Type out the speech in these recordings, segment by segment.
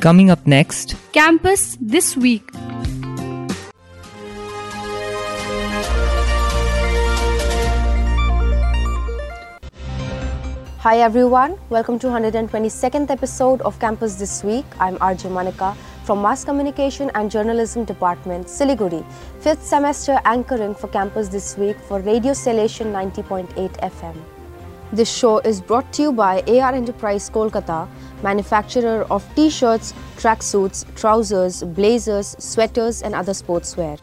Coming up next, Campus This Week. Hi everyone, welcome to 122nd episode of Campus This Week. I'm Arjun Manika from Mass Communication and Journalism Department, Siliguri, fifth semester anchoring for Campus This Week for Radio Salesian 90.8 FM. This show is brought to you by AR Enterprise Kolkata, manufacturer of t-shirts, tracksuits, trousers, blazers, sweaters and other sportswear.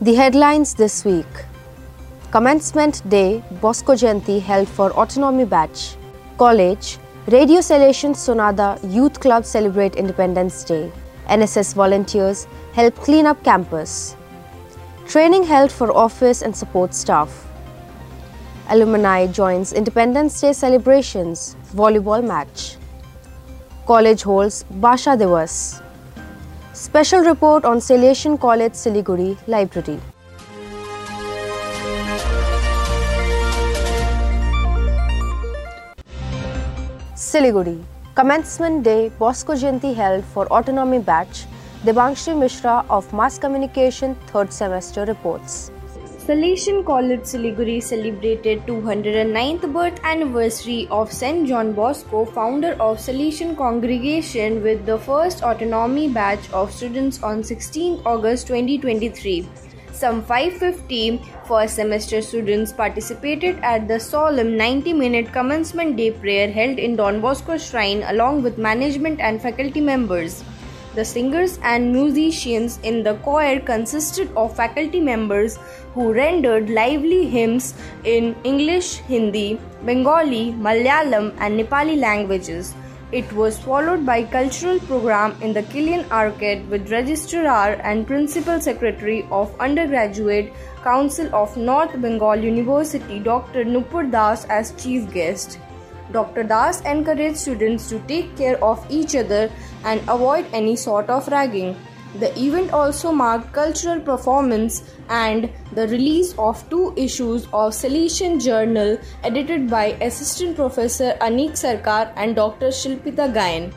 The headlines this week Commencement Day Bosco Jayanti held for Autonomy Batch. College Radio Salesian Sonada Youth Club celebrate Independence Day. NSS volunteers help clean up campus. Training held for office and support staff. Alumni joins Independence Day celebrations. Volleyball match. College holds Basha Divas. Special report on Salesian College Siliguri Library. Siliguri. Commencement Day Bosco Jayanti held for Autonomy Batch. Debangshi Mishra of Mass Communication 3rd semester reports. Salesian College Siliguri celebrated 209th birth anniversary of St. John Bosco, founder of Salesian congregation with the first autonomy batch of students on 16 August 2023. Some 550 first semester students participated at the solemn 90 minute commencement day prayer held in Don Bosco Shrine along with management and faculty members. The singers and musicians in the choir consisted of faculty members who rendered lively hymns in English, Hindi, Bengali, Malayalam, and Nepali languages. It was followed by cultural program in the Killian Arcade with Registrar and Principal Secretary of Undergraduate Council of North Bengal University Dr. Nupur Das as chief guest. Dr. Das encouraged students to take care of each other and avoid any sort of ragging. The event also marked cultural performance and the release of two issues of Salesian Journal edited by Assistant Professor Anik Sarkar and Dr. Shilpita Gayan.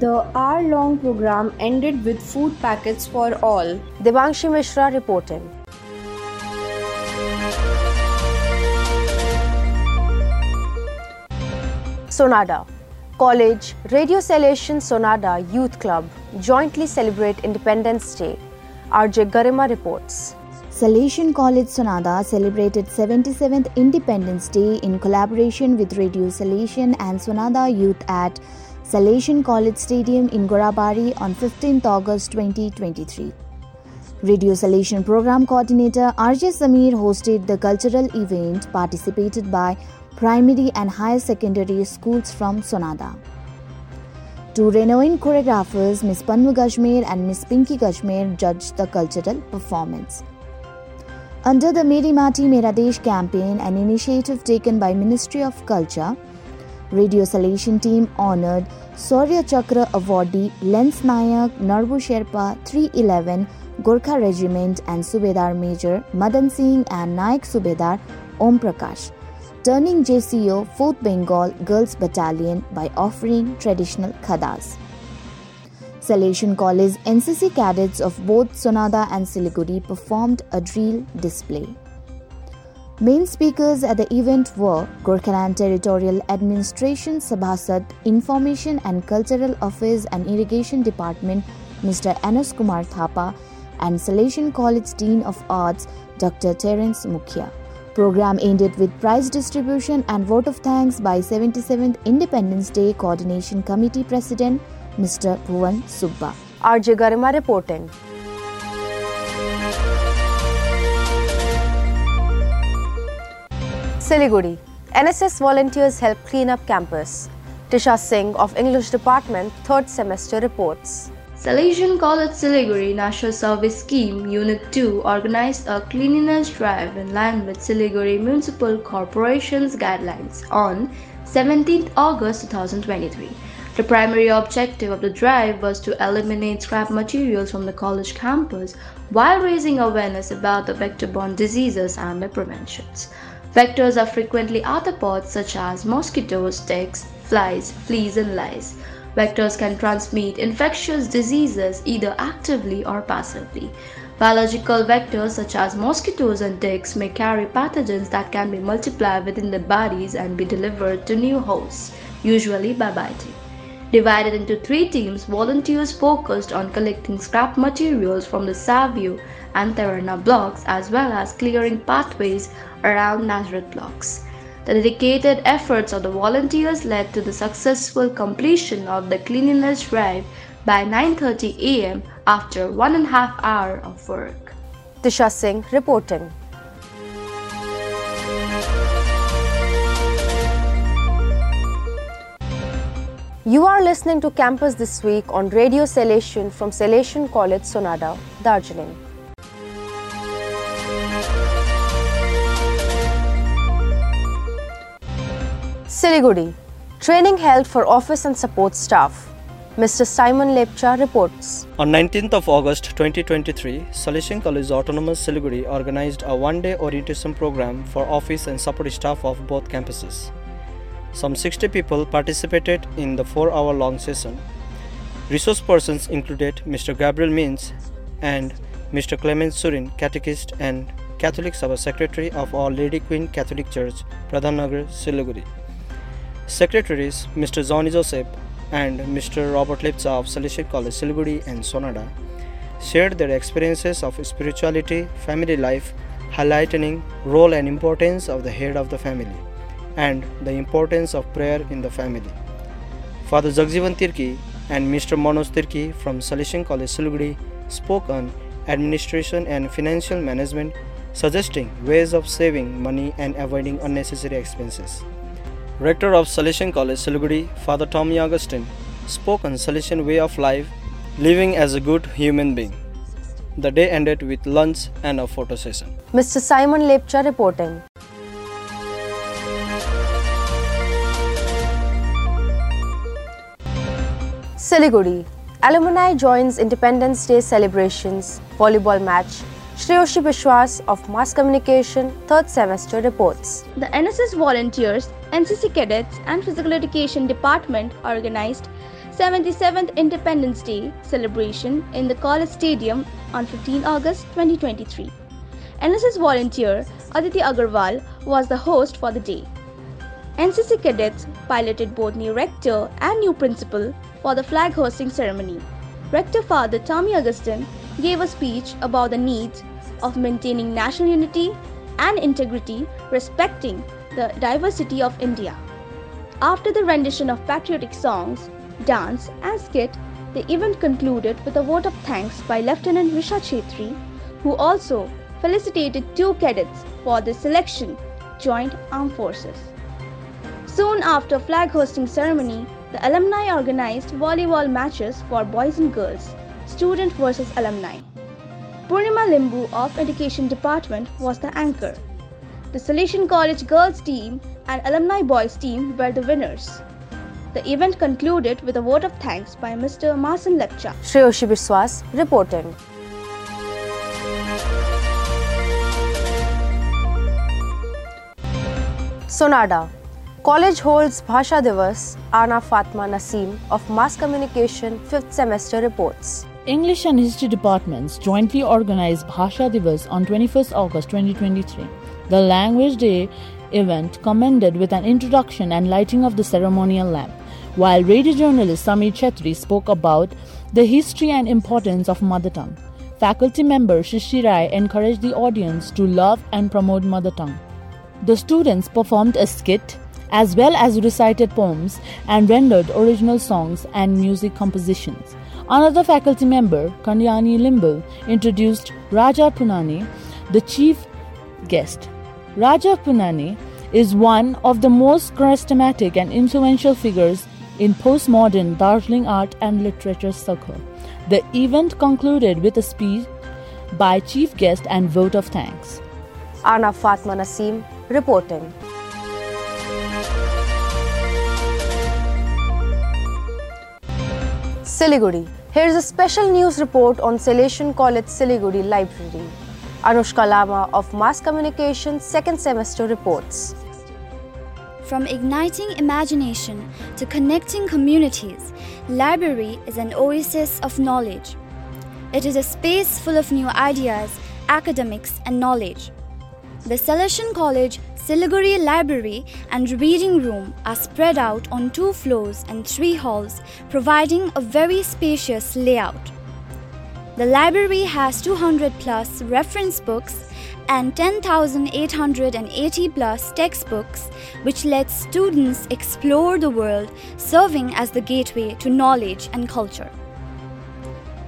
The hour long program ended with food packets for all. Debangshi Mishra reporting. Sonada College Radio Salesian Sonada Youth Club jointly celebrate Independence Day. RJ Garima reports. Salesian College Sonada celebrated 77th Independence Day in collaboration with Radio Salesian and Sonada Youth at Salesian College Stadium in Gorabari on 15th August 2023. Radio Salesian Program Coordinator RJ Samir hosted the cultural event participated by primary and higher secondary schools from Sonada. Two renowned choreographers, Miss Pannu Gajmer and Miss Pinky Gajmer, judged the cultural performance. Under the Meri Mati Mera Desh campaign, an initiative taken by Ministry of Culture, Radio Salesian team honored Shaurya Chakra awardee Lance Naik Narbu Sherpa 311 Gorkha Regiment and Subedar Major Madan Singh and Naib Subedar Om Prakash turning JCO 4th Bengal Girls Battalion by offering traditional khadas. Salesian College NCC cadets of both Sonada and Siliguri performed a drill display. Main speakers at the event were Gorkhaland Territorial Administration Sabhasad Information and Cultural Office and Irrigation Department Mr. Anas Kumar Thapa and Salesian College Dean of Arts Dr. Terence Mukhia. Program ended with prize distribution and vote of thanks by 77th Independence Day Coordination Committee President Mr. Bhuvan Subba. RJ Garima reporting. Siliguri. NSS volunteers help clean up campus. Tisha Singh of English Department, 3rd semester reports. Salesian College Siliguri National Service Scheme Unit 2 organized a cleanliness drive in line with Siliguri Municipal Corporation's guidelines on 17th August 2023. The primary objective of the drive was to eliminate scrap materials from the college campus while raising awareness about the vector-borne diseases and their preventions. Vectors are frequently arthropods such as mosquitoes, ticks, flies, fleas, and lice. Vectors can transmit infectious diseases either actively or passively. Biological vectors such as mosquitoes and ticks may carry pathogens that can be multiplied within the bodies and be delivered to new hosts, usually by biting. Divided into three teams, volunteers focused on collecting scrap materials from the Savio and Terrana blocks as well as clearing pathways around Nazareth blocks. The dedicated efforts of the volunteers led to the successful completion of the cleanliness drive by 9.30 am after one and a half hour of work. Tisha Singh reporting. You are listening to Campus This Week on Radio Salesian from Salesian College, Sonada, Darjeeling. Siliguri. Training held for office and support staff. Mr. Simon Lepcha reports. On 19th of August 2023, Salesian College Autonomous Siliguri organized a one-day orientation program for office and support staff of both campuses. Some 60 people participated in the 4-hour-long session. Resource persons included Mr. Gabriel Means and Mr. Clement Surin, catechist and Catholic Sabha Secretary of Our Lady Queen Catholic Church, Pradhannagar, Siliguri. Secretaries Mr. Johnny Joseph and Mr. Robert Lipsa of Salesian College, Siliguri and Sonada shared their experiences of spirituality, family life, highlighting role and importance of the head of the family and the importance of prayer in the family. Father Jagjivan Tirki and Mr. Manoj Tirki from Salesian College, Siliguri spoke on administration and financial management, suggesting ways of saving money and avoiding unnecessary expenses. Rector of Salesian College, Siliguri, Father Tommy Augustine, spoke on Salesian way of life, living as a good human being. The day ended with lunch and a photo session. Mr. Simon Lepcha reporting. Siliguri. Alumni joins Independence Day celebrations volleyball match. Sreyashi Biswas of Mass Communication third semester reports. The NSS volunteers, NCC cadets and physical education department organized 77th Independence Day celebration in the college stadium on 15 August 2023. NSS volunteer Aditi Agarwal was the host for the day. NCC cadets piloted both new rector and new principal for the flag hosting ceremony. Rector Father Tommy Augustine gave a speech about the needs of maintaining national unity and integrity, respecting the diversity of India. After the rendition of patriotic songs, dance, and skit, the event concluded with a vote of thanks by Lieutenant Risha Chetri, who also felicitated two cadets for their selection, Joint armed forces. Soon after flag hosting ceremony, the alumni organized volleyball matches for boys and girls, student versus alumni. Purnima Limbu of Education Department was the anchor. The Salesian College girls team and alumni boys team were the winners. The event concluded with a vote of thanks by Mr. Masan Lepcha. Sreyashi Biswas reporting. Sonada. College holds Bhasha Divas. Ana Fatma Nasim of Mass Communication 5th semester reports. English and History departments jointly organized Bhasha Divas on 21st August 2023. The Language Day event commended with an introduction and lighting of the ceremonial lamp, while radio journalist Samir Chetri spoke about the history and importance of mother tongue. Faculty member Shishi Rai encouraged the audience to love and promote mother tongue. The students performed a skit as well as recited poems and rendered original songs and music compositions. Another faculty member, Kanyani Limbu, introduced Raja Punani, the chief guest. Raja Punani is one of the most charismatic and influential figures in postmodern Darjeeling art and literature circle. The event concluded with a speech by chief guest and vote of thanks. Ana Fatma Nasim reporting. Siliguri. Here's a special news report on Salesian College Siliguri Library. Anouska Lama of Mass Communication second semester reports. From igniting imagination to connecting communities, library is an oasis of knowledge. It is a space full of new ideas, academics, and knowledge. The Salesian College, Siliguri Library, and Reading Room are spread out on two floors and three halls, providing a very spacious layout. The library has 200 plus reference books and 10,880 plus textbooks, which lets students explore the world, serving as the gateway to knowledge and culture.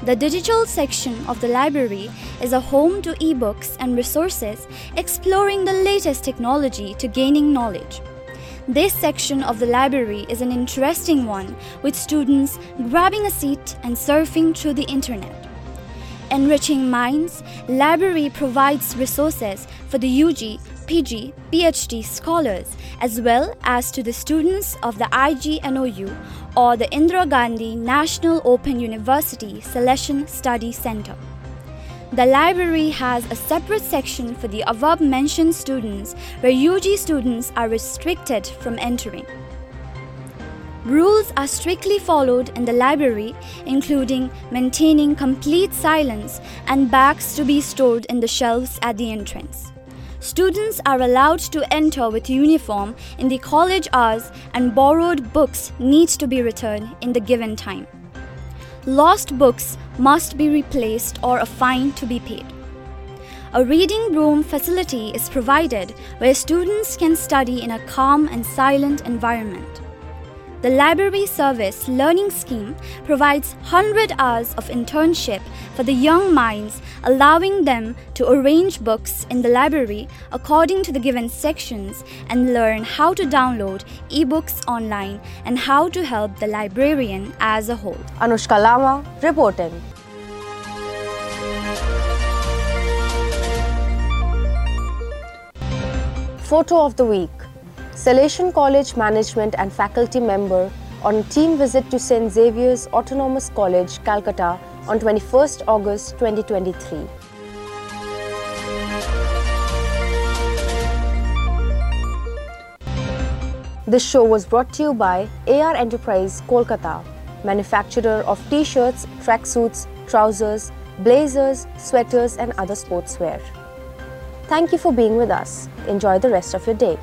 The digital section of the library is a home to ebooks and resources exploring the latest technology to gaining knowledge. This section of the library is an interesting one with students grabbing a seat and surfing through the internet. Enriching Minds, library provides resources for the UG, PG, PhD scholars as well as to the students of the IGNOU or the Indira Gandhi National Open University Salesian Study Center. The library has a separate section for the above mentioned students where UG students are restricted from entering. Rules are strictly followed in the library, including maintaining complete silence and bags to be stored in the shelves at the entrance. Students are allowed to enter with uniform in the college hours and borrowed books need to be returned in the given time. Lost books must be replaced or a fine to be paid. A reading room facility is provided where students can study in a calm and silent environment. The Library Service Learning Scheme provides 100 hours of internship for the young minds, allowing them to arrange books in the library according to the given sections and learn how to download ebooks online and how to help the librarian as a whole. Anouska Lama reporting. Photo of the week. Salesian College management and faculty member on a team visit to St. Xavier's Autonomous College, Calcutta on 21st August 2023. This show was brought to you by AR Enterprise, Kolkata, manufacturer of t-shirts, tracksuits, trousers, blazers, sweaters and other sportswear. Thank you for being with us. Enjoy the rest of your day.